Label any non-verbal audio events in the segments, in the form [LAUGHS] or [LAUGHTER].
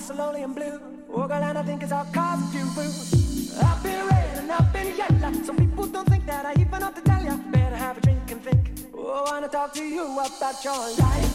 slowly and blue. Walk and I think it's all cause of you. I've been red and I've been yellow. Some people don't think that I even have to tell ya. Better have a drink and think. Oh, I wanna talk to you about your life.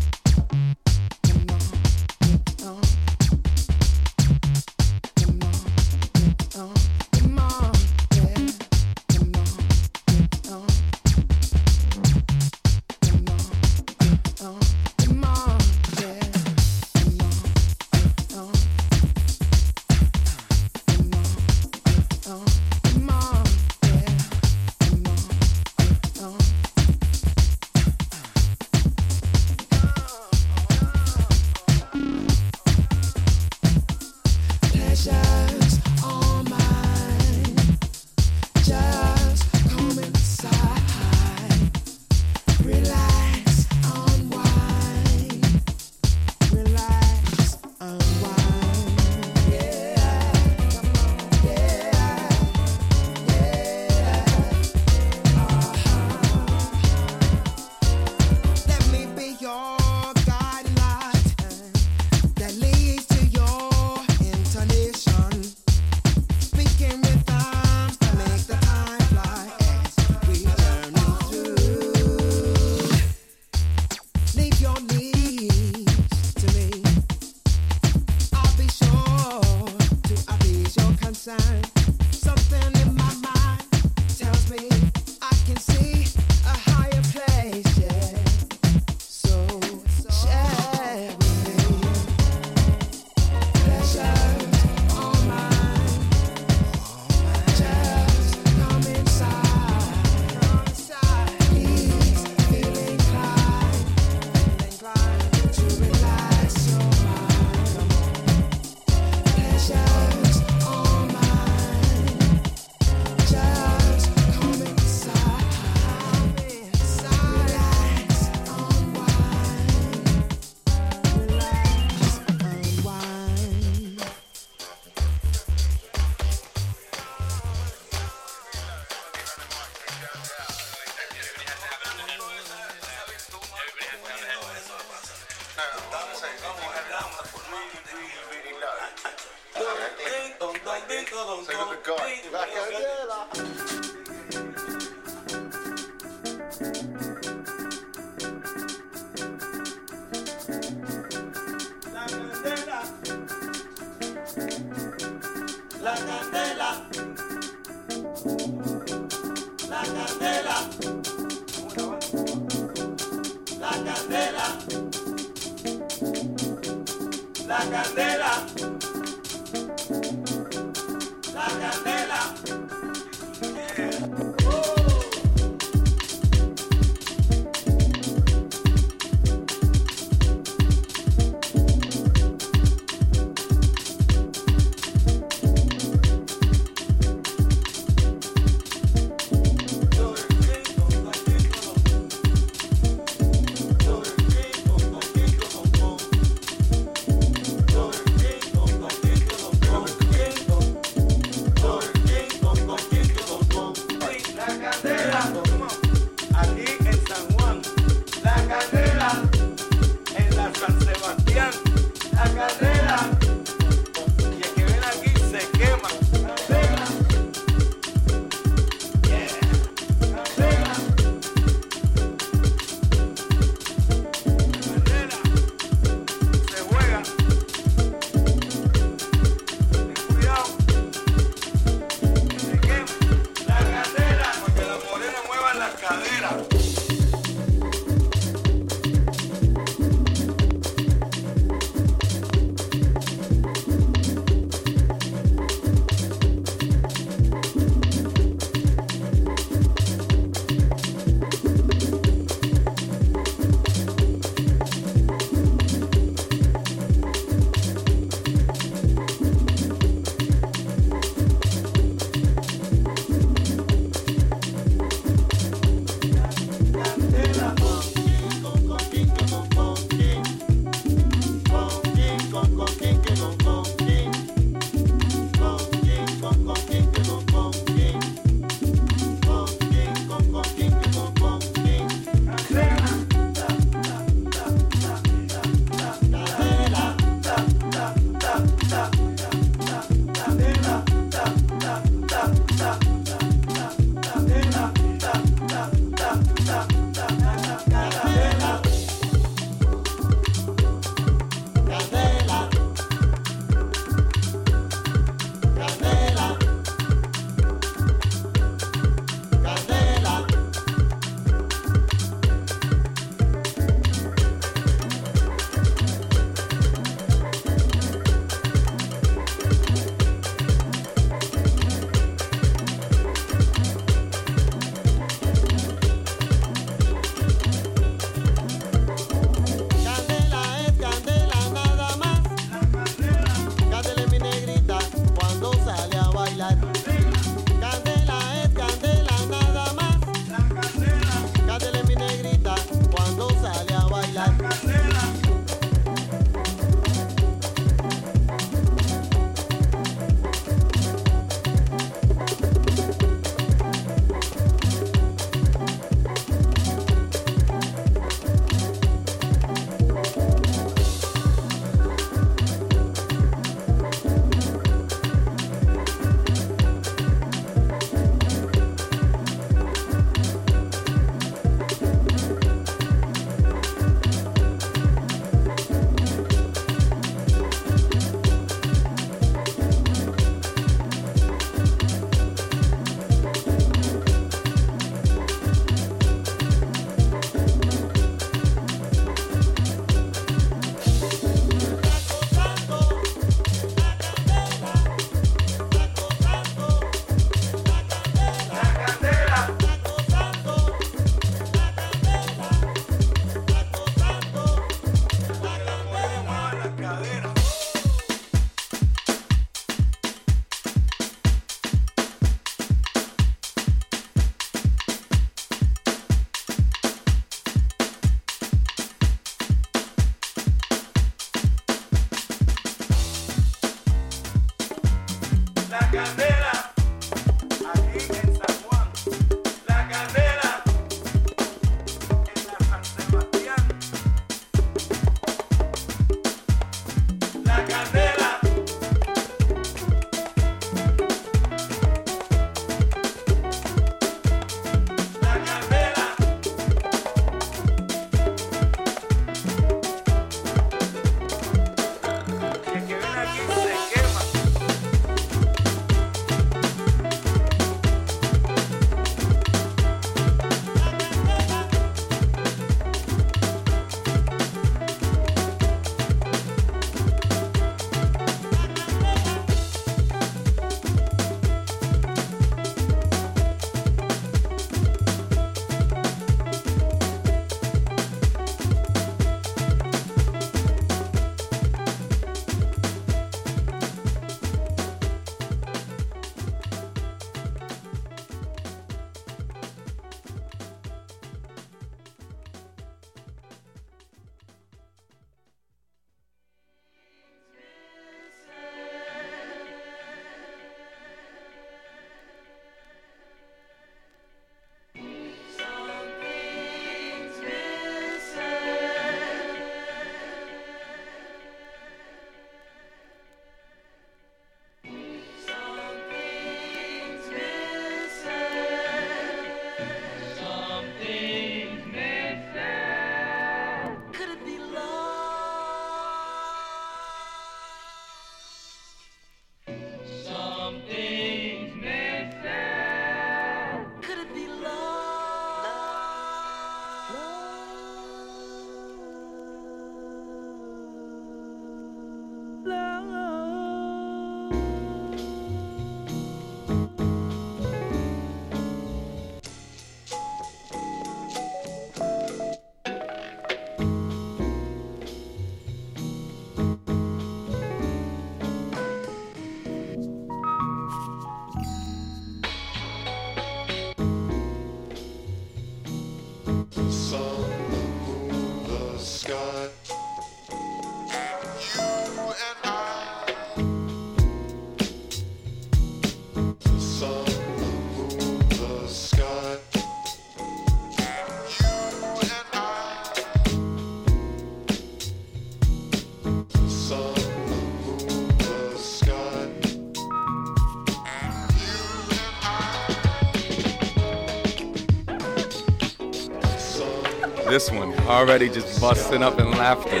This one already just busting up in laughter.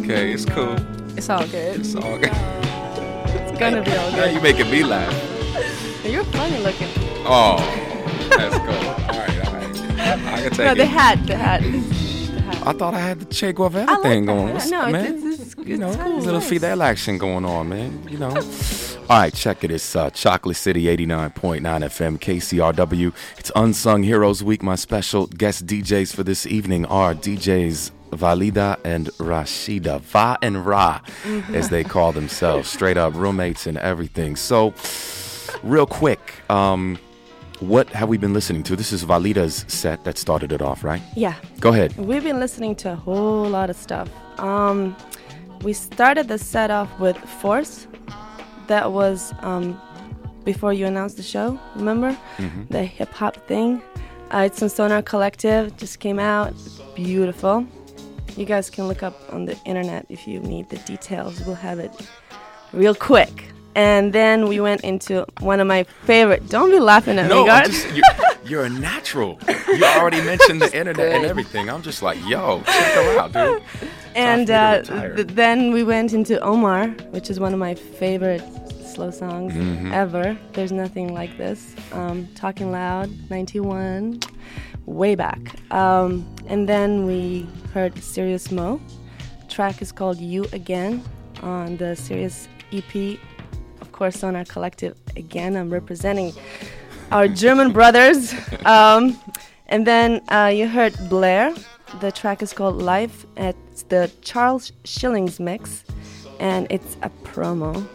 Okay, it's cool. It's all good. It's all good. It's gonna be all [LAUGHS] good. you making me laugh. You're funny looking. Oh, let's go. All right, all right. I can take No, the it. hat, the hat. The hat. I thought I had the Che Guevara thing going. No, it's- it's- it's- you know, cool. little. Fidel action going on, man. You know. [LAUGHS] All right, check it. It's uh, Chocolate City 89.9 FM KCRW. It's Unsung Heroes Week. My special guest DJs for this evening are DJs Valida and Rashida, Va and Ra, Mm-hmm. as they call themselves, [LAUGHS] straight up roommates and everything. So, real quick, um, what have we been listening to? This is Valida's set that started it off, right? Yeah, Go ahead. we've been listening to a whole lot of stuff. Um, we started the set off with Force. That was um, before you announced the show. Remember the hip hop thing? Uh, it's on Sonar Kollektiv. Just came out. Beautiful. You guys can look up on the internet if you need the details. We'll have it real quick. And then we went into one of my favorite. Don't be laughing at me, No, I'm guys. You're a natural. You already mentioned the [LAUGHS] internet and everything. I'm just like, yo, check her out, dude. [LAUGHS] and uh, for me to retire. th- then we went into Omar, which is one of my favorite slow songs Mm-hmm. ever. There's nothing like this. Um, Talking Loud, 91, way back. Um, and then we heard Sirius Mo. Track is called You Again on the Serious EP. Of course, on our collective. Again, I'm representing our German brothers. Um, and then uh, you heard Blair. The track is called Life. It's the Charles Schillings mix, and it's a promo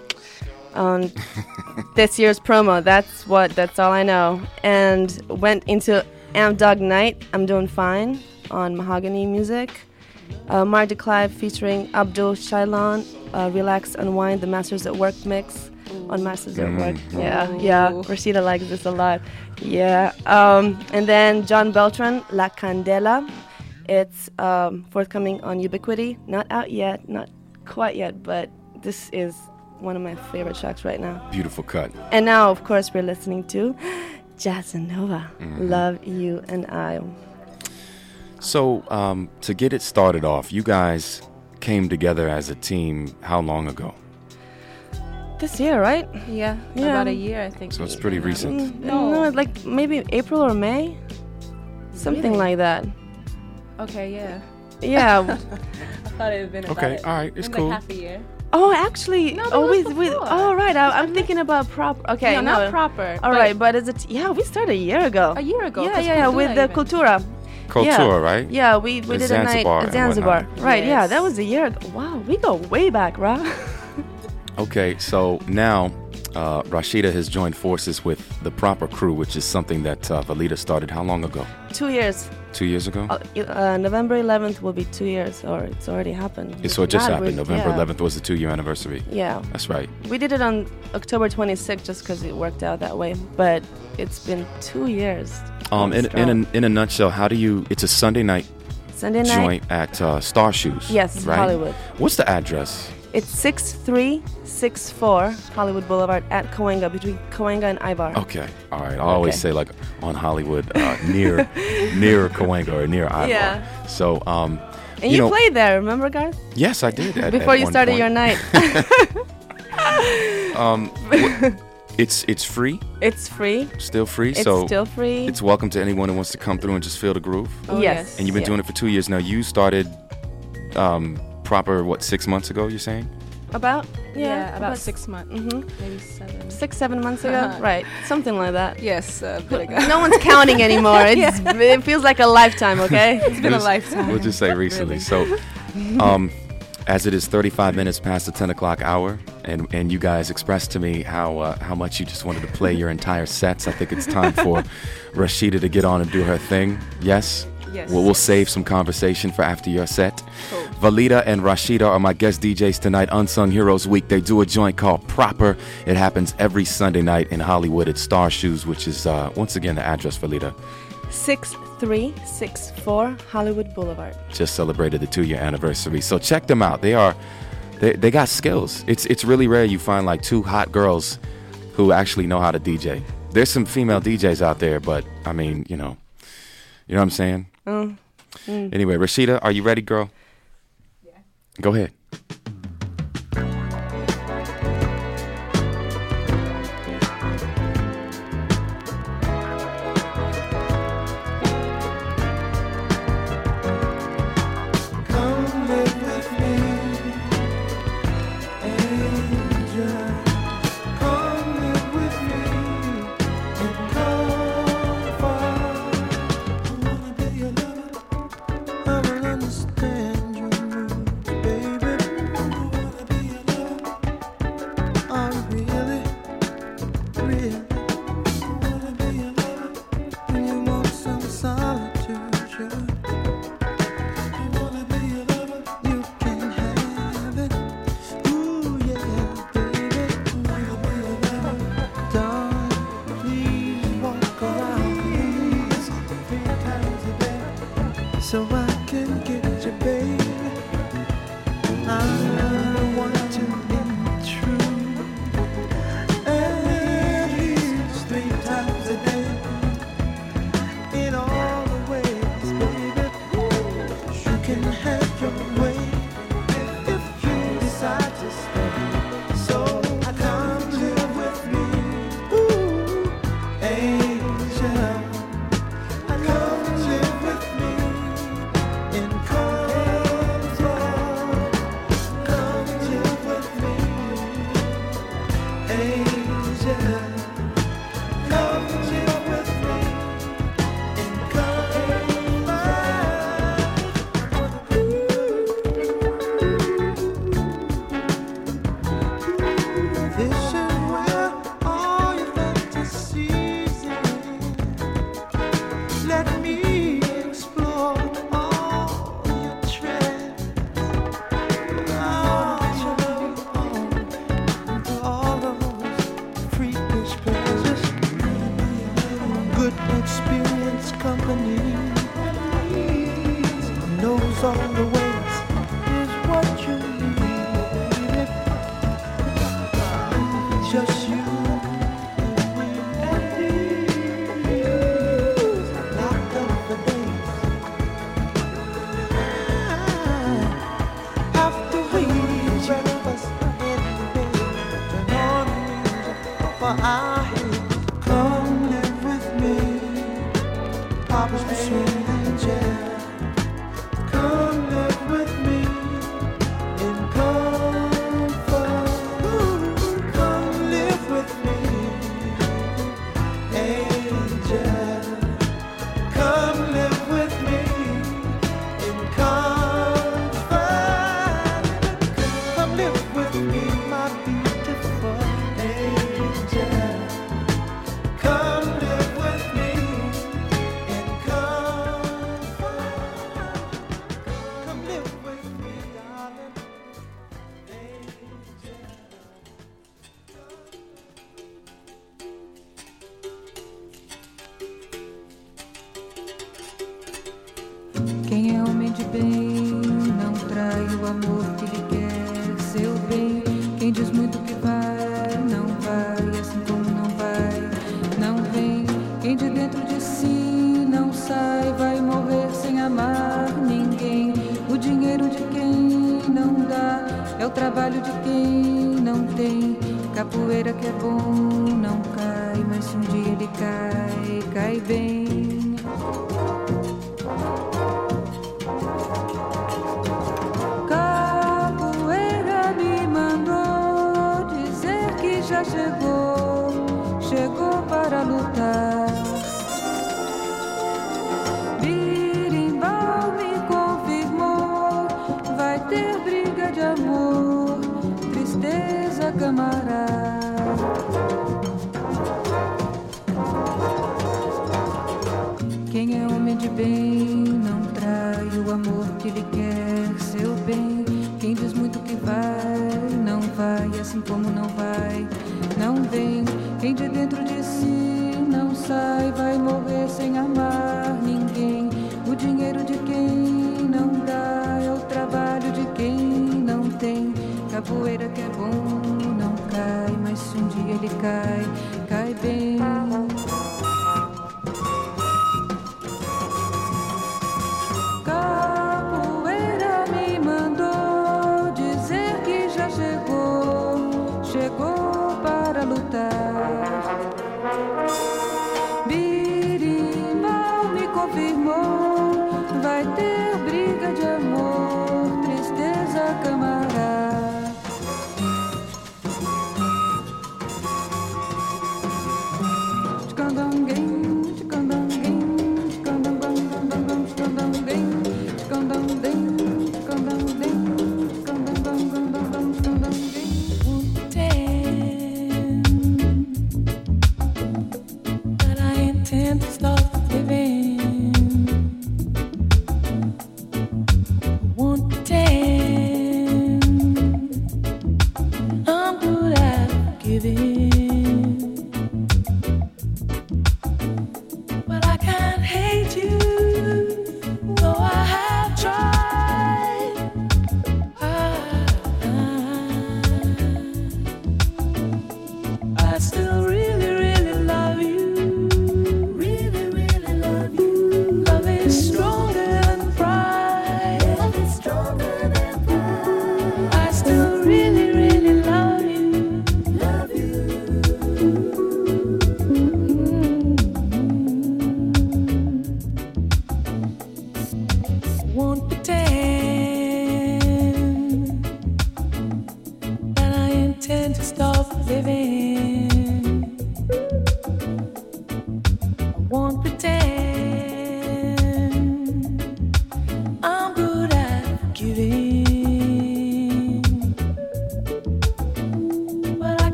on [LAUGHS] this year's promo. That's what. That's all I know. And went into Amp Dog Night. I'm doing fine on Mahogany Music. Uh, Mar Clive featuring Abdul Shailon, uh, Relax Unwind, the Masters at Work mix on Masters at Work. Yeah, yeah. Rashida likes this a lot. Yeah. Um, and then John Beltran, La Candela. It's um, forthcoming on Ubiquity. Not out yet, not quite yet, but this is one of my favorite tracks right now. Beautiful cut. And now, of course, we're listening to Jazzanova, Love You and I. So, um, to get it started off, you guys came together as a team how long ago? This year, right? Yeah, Yeah. about a year, I think. So it's pretty recent. No, No. like maybe April or May, something Really? like that. Okay, yeah. Yeah. [LAUGHS] I thought it had been about Okay, it. all right, it's cool. Like half a year. oh, actually, No, oh, was we, we, oh, right. I, I'm thinking about prop. Okay, no, no, not proper. All but right, but is it? Yeah, we started a year ago. A year ago. Yeah, 'cause yeah, yeah, with Cultura the even. Cultura. Culture, yeah. right? Yeah, we, we With did a night Zanzibar at Zanzibar. whatnot. Right, yeah, that was a year ago. Wow, we go way back, right? [LAUGHS] Okay, so now uh, Rashida has joined forces with the proper crew, which is something that uh, Valida started how long ago? two years. Two years ago? Uh, uh, November 11th will be two years, or it's already happened. Yeah, so it just God, happened. November yeah. 11th was the two year anniversary. Yeah. That's right. We did it on October 26th just because it worked out that way. But it's been two years. Um, in, in, a, in a nutshell, how do you? It's a Sunday night Sunday night. joint at uh, Star Shoes. Yes, right? Hollywood. What's the address? It's 6364 Hollywood Boulevard at Cahuenga, between Cahuenga and Ivar. Okay, all right. I always Okay. say like on Hollywood, uh, near [LAUGHS] near Cahuenga or near Ivar. Yeah. So, um, and you, know, played there, remember, Garth? yes, I did. At, Before at you started point. your night. [LAUGHS] [LAUGHS] Um, wh- it's it's free, it's free. still free. It's so still free. it's welcome to anyone who wants to come through and just feel the groove. Oh, yes. yes. And you've been Yeah. doing it for two years now. You started um, proper what six months ago? You're saying? About? Yeah, about six months, hmm maybe seven. Six, seven months ago? right. Something like that. Yes, a bit ago. No one's counting anymore. [LAUGHS] It's, It feels like a lifetime, okay? [LAUGHS] it's been a lifetime. We'll just say recently. Really. So, um, as it is 35 minutes past the 10 o'clock hour, and, and you guys expressed to me how uh, how much you just wanted to play your entire sets, I think it's time for [LAUGHS] Rashida to get on and do her thing. Yes? Yes. Well, we'll save some conversation for after your set. Cool. Valida and Rashida are my guest DJs tonight, Unsung Heroes Week. They do a joint called Proper. It happens every Sunday night in Hollywood at Star Shoes, which is, uh, once again, the address, Valida. 6364 Hollywood Boulevard. just celebrated the two year anniversary. So check them out. They are they, they got skills. It's it's really rare you find like two hot girls who actually know how to DJ. There's some female DJs out there, but I mean, you know, you know what I'm saying? Oh. Mm. Anyway, Rashida, are you ready, girl? Yeah. Go ahead. I Câmara. Quem é homem de bem não trai o amor que lhe quer seu bem. Quem diz muito que vai, não vai, assim como não vai, não vem. Quem de dentro de si não sai, vai morrer sem amar ninguém. O dinheiro de quem não dá é o trabalho de quem não tem. Capoeira que é bom nasce, um dia ele cai.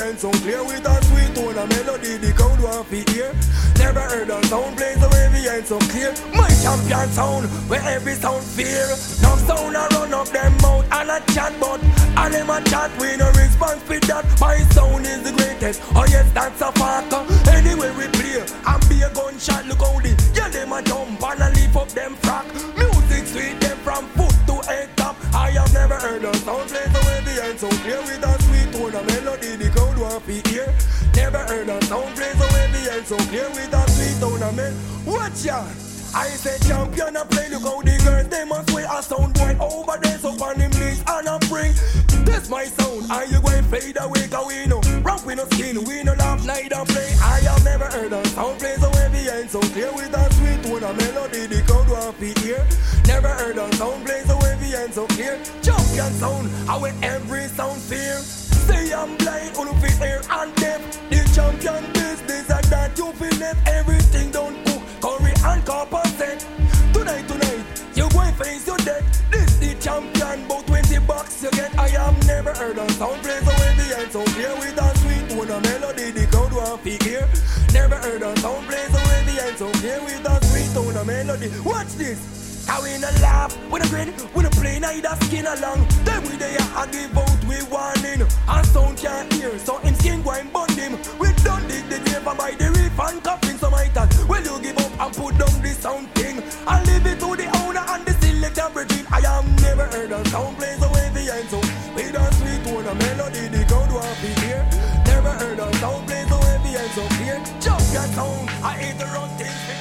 end sound clear with a sweet tone and melody the crowd want to hear. Never heard a sound plays the way and so clear. My champion sound where every sound fear. Now sound I run up them mouth and a chat but I never chat we no response with that. My sound is the greatest. Oh yes that's a fact. Anyway we play and be a gunshot look how the yeah them a jump and a leap up them frack. Music sweet them from foot to head top. I have never heard a sound plays the way and so clear with a sweet tone and melody the to hear. Never heard a sound play so heavy and so clear with a sweet tournament. Watch ya. I say champion a play, look how the girls they must wear a sound boy over there so on him knees and a bring. This my sound, are you going fade away? Cause we know, rock with no skin, we no laugh, neither play. I have never heard a sound play so heavy and so clear with a sweet tone, a melody the crowd want to hear. Never heard a sound play so heavy and so clear. Champion sound, I with every sound fear. Say I'm blind, all of it air and deaf. The champion business and that you feel everything don't cook. Curry and copper set. Tonight, tonight, you going face your death. This the champion, about 20 bucks you get. I have never heard a sound play so heavy and so here with a sweet tone, a melody the crowd want hear. Never heard a sound play so heavy and so here with a sweet tone, a melody. Watch this. How we no laugh, we no grin, we no play neither skin along. Then we there and give out we warning. And sound can't hear, so him skin go and bond him. We done dig the and buy the reef and coffin some item. Will you give up and put down the sound thing? And leave it to the owner and the selector bridging. I am never heard a sound play so heavy and so with a sweet tone, a melody the crowd want to hear. Never heard a sound play so heavy and so clear. Just that sound, I hate the wrong thing.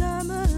Summer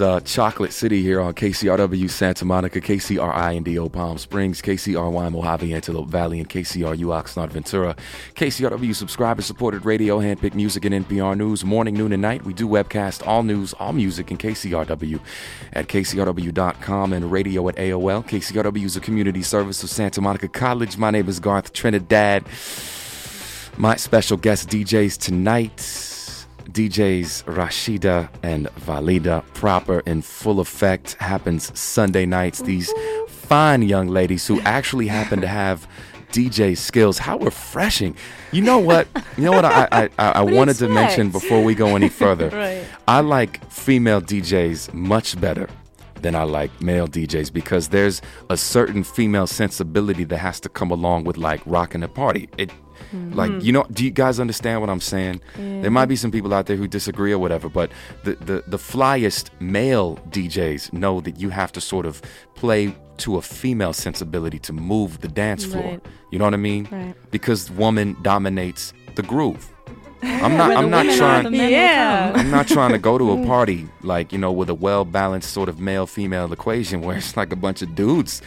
uh, Chocolate City here on KCRW Santa Monica, KCRI Palm Springs, KCRY Mojave Antelope Valley, and KCRU Oxnard Ventura. KCRW subscriber supported radio, handpicked music, and NPR news morning, noon, and night. We do webcast all news, all music in KCRW at KCRW.com and radio at AOL. KCRW is a community service of Santa Monica College. My name is Garth Trinidad. My special guest DJs tonight. DJs Rashida and Valida proper in full effect happens Sunday nights. These fine young ladies who actually happen to have DJ skills. How refreshing! You know what? You know what? I I, I, I [LAUGHS] wanted to mention before we go any [LAUGHS] further. Right. I like female DJs much better than I like male DJs because there's a certain female sensibility that has to come along with like rocking a party. It Mm-hmm. like you know do you guys understand what I'm saying? There might be some people out there who disagree or whatever, but the, the the flyest male DJs know that you have to sort of play to a female sensibility to move the dance floor. Right. You know what I mean? Right. Because woman dominates the groove. I'm not I'm not trying the men will Yeah. I'm not trying to go to a [LAUGHS] party like, you know, with a well balanced sort of male female equation where it's like a bunch of dudes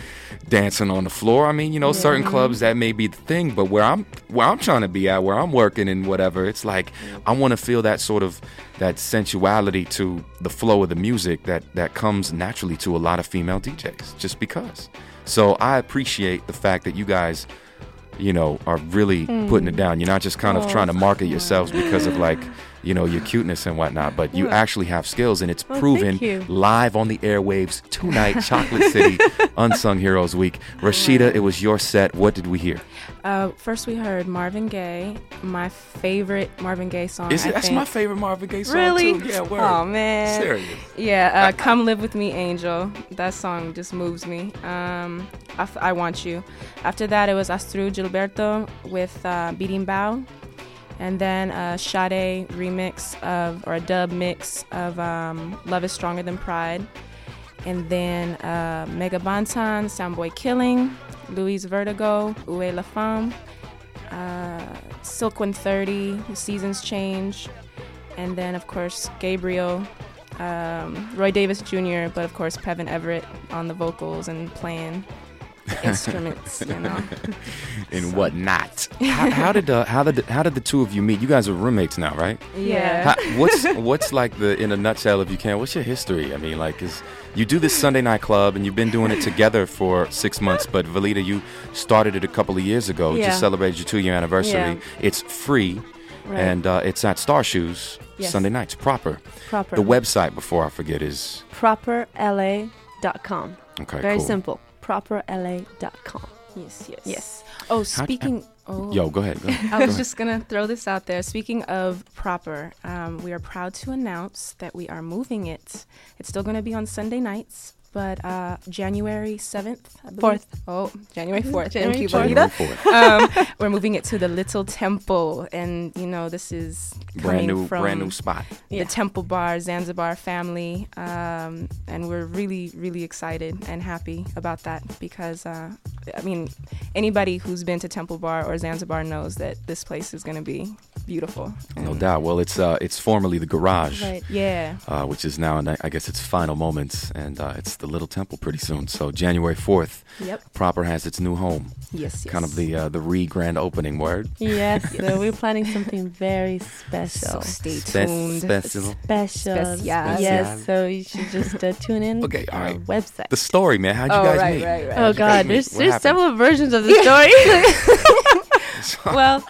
dancing on the floor. I mean, you know, certain clubs that may be the thing, but where I'm where I'm trying to be at, where I'm working and whatever, it's like I want to feel that sort of that sensuality to the flow of the music that that comes naturally to a lot of female DJs just because. So I appreciate the fact that you guys you know, are really putting it hmm. down. You're not just kind of trying to market yourselves because of like, you know, your cuteness and whatnot, but you actually have skills and it's Well, proven live on the airwaves tonight, Chocolate City, [LAUGHS] Unsung Heroes Week. Rashida, it was your set. What did we hear? Uh, first, we heard Marvin Gaye, my favorite Marvin Gaye song. Is I it, that's think. my favorite Marvin Gaye song Really? too. Yeah, word. Oh man. Serious. Yeah, uh, "Come Live with Me, Angel." That song just moves me. Um, I, F- I want you. After that, it was Astrud Gilberto with uh, "Berimbau," and then a Sade remix of or a dub mix of um, "Love Is Stronger Than Pride," and then uh, Mega Banton, "Soundboy Killing," Louise Vertigo, "Où est la femme," uh, Silk 130, Seasons Change," and then of course Gabriel um, Roy Davis Jr., but of course Peven Everett on the vocals and playing instruments, you know. [LAUGHS] And whatnot. how, how did uh, how did how did the two of you meet? You guys are roommates now, right? Yeah. How, what's what's like the in a nutshell, if you can? What's your history? I mean, like, is you do this Sunday night club and you've been doing it together for six months, but Valida, you started it a couple of years ago. Yeah. Just celebrated your two year anniversary. Yeah. It's free, Right. and uh, it's at Star Shoes Yes. Sunday nights proper. Proper. The website, before I forget, is properla.com. okay. Very cool. simple. Properla.com. Yes, yes. Yes. Oh, speaking. oh, Yo, go ahead. Go ahead. I was just gonna throw this out there. Speaking of proper, um, we are proud to announce that we are moving it. It's still gonna be on Sunday nights, but uh, January seventh, Fourth. Oh, January fourth. January Thank you, fourth. January Valida. 4th. um, we're moving it to the Little Temple, and you know this is Brand new, from brand new spot. Yeah. the Temple Bar Zanzibar family, um, and we're really, really excited and happy about that because, uh, I mean, anybody who's been to Temple Bar or Zanzibar knows that this place is going to be beautiful. No And- doubt. Well, it's uh, it's formerly the garage. Right. Yeah. uh, which is now, in, I guess, its final moments, and uh, it's the Little Temple pretty soon. So January fourth, Yep. proper has its new home, Yes. yes. kind of the uh, the re grand opening word. Yes, [LAUGHS] so we're planning something very special. So stay Spe- tuned. special. special. Special. Yes, so you should just uh, tune in Okay, to all our right. website. The story, man. How'd you oh, guys right, meet? right, right. oh you guys God, meet? there's What there's happened? several versions of the [LAUGHS] story. [LAUGHS] well,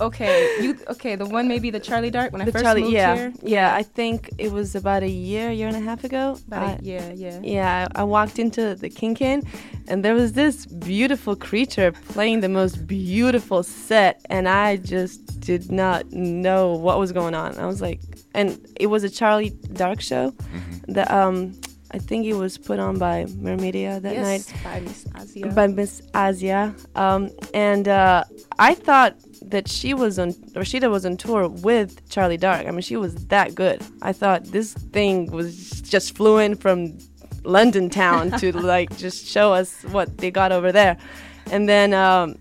okay, you okay? The one maybe the Charlie Dark when I first Charlie, moved yeah, here. yeah. I think it was about a year, year and a half ago. About I- a, yeah, yeah. Yeah, I I walked into the Kinkin, and there was this beautiful creature playing the most beautiful set, and I just did not know what was going on. I was like, and it was a Charlie Dark show. Mm-hmm. That um, I think it was put on by Mermedia that night yes, by Miss Asia. by Miss Asia. Um, and uh, I thought that she was on, Rashida was on tour with Charlie Dark. I mean, she was that good. I thought this thing was just flew in from London town to [LAUGHS] like just show us what they got over there. And then um,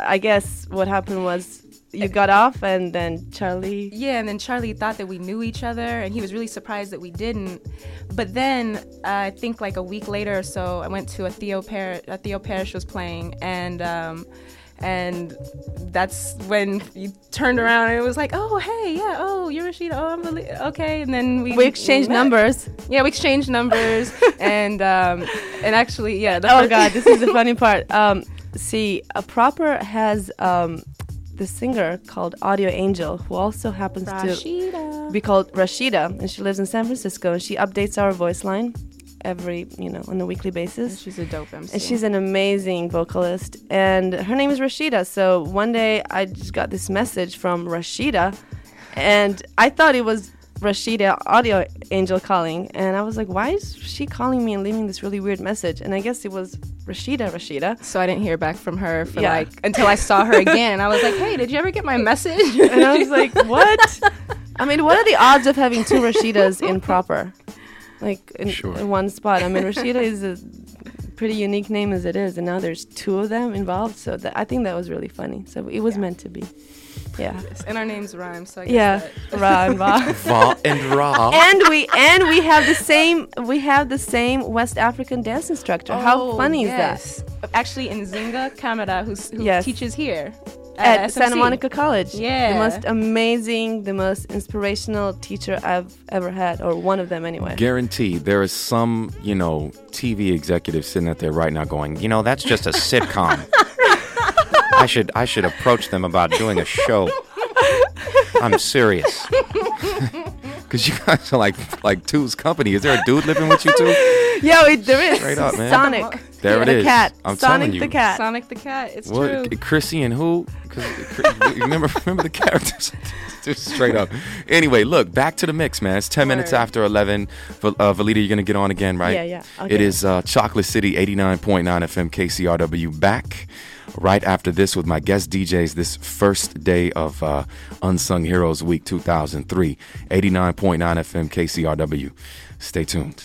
I guess what happened was you got off, and then Charlie. Yeah, and then Charlie thought that we knew each other, and he was really surprised that we didn't. But then uh, I think like a week later or so, I went to a Theo Par- a Theo Parrish was playing, and um, and that's when you turned around and it was like, oh hey, yeah, oh you're Rashida, oh I'm okay, and then we We exchanged numbers. Yeah, we exchanged numbers, [LAUGHS] and um, and actually, yeah. Oh God, this is the [LAUGHS] funny part. Um, see, a proper has um, the singer called Audio Angel, who also happens to be called Rashida, and she lives in San Francisco, and she updates our voice line every, you know, on a weekly basis. She's a dope MC. And she's an amazing vocalist. And her name is Rashida. So one day I just got this message from Rashida. And I thought it was Rashida Audio Angel calling. And I was like, why is she calling me and leaving this really weird message? And I guess it was Rashida Rashida. so I didn't hear back from her for Yeah. like until I saw her again. I was like, "Hey, did you ever get my message?" And I was like, what? [LAUGHS] I mean, what are the odds of having two Rashidas in proper? Like in, Sure. in one spot. I mean, Rashida is a pretty unique name as it is, and now there's two of them involved. So that, I think that was really funny. So it was meant to be. Yeah. and our names rhyme, so I guess Yeah. that- Ra and Ba. Va and Ra. and we and we have the same we have the same West African dance instructor. How Oh, funny is yes. Actually, Nzinga Kamara, who's, who Yes. teaches here that? At, At Santa Monica College. Yeah. The most amazing, the most inspirational teacher I've ever had, or one of them anyway. Guaranteed, there is some, you know, TV executive sitting out there right now going, you know, that's just a sitcom. [LAUGHS] I should I should approach them about doing a show. I'm serious. [LAUGHS] Cause you guys are like like two's company. Is there a dude living with you too? [LAUGHS] Yeah, wait, there is. Straight up, man. Sonic. There it the is. cat. I'm Sonic telling you. the cat. Sonic the Cat. It's What true. Chrissy and who? 'Cause Chr- you remember [LAUGHS] remember the characters? [LAUGHS] Just straight up. Anyway, look back to the mix, man. It's ten minutes after eleven. Val- Uh, Valida, you're gonna get on again, right? Yeah, yeah, I'll It get is uh, Chocolate City, eighty nine point nine FM KCRW. Back right after this with my guest DJs. This first day of uh, Unsung Heroes Week 2003, 89.9 FM KCRW. Stay tuned.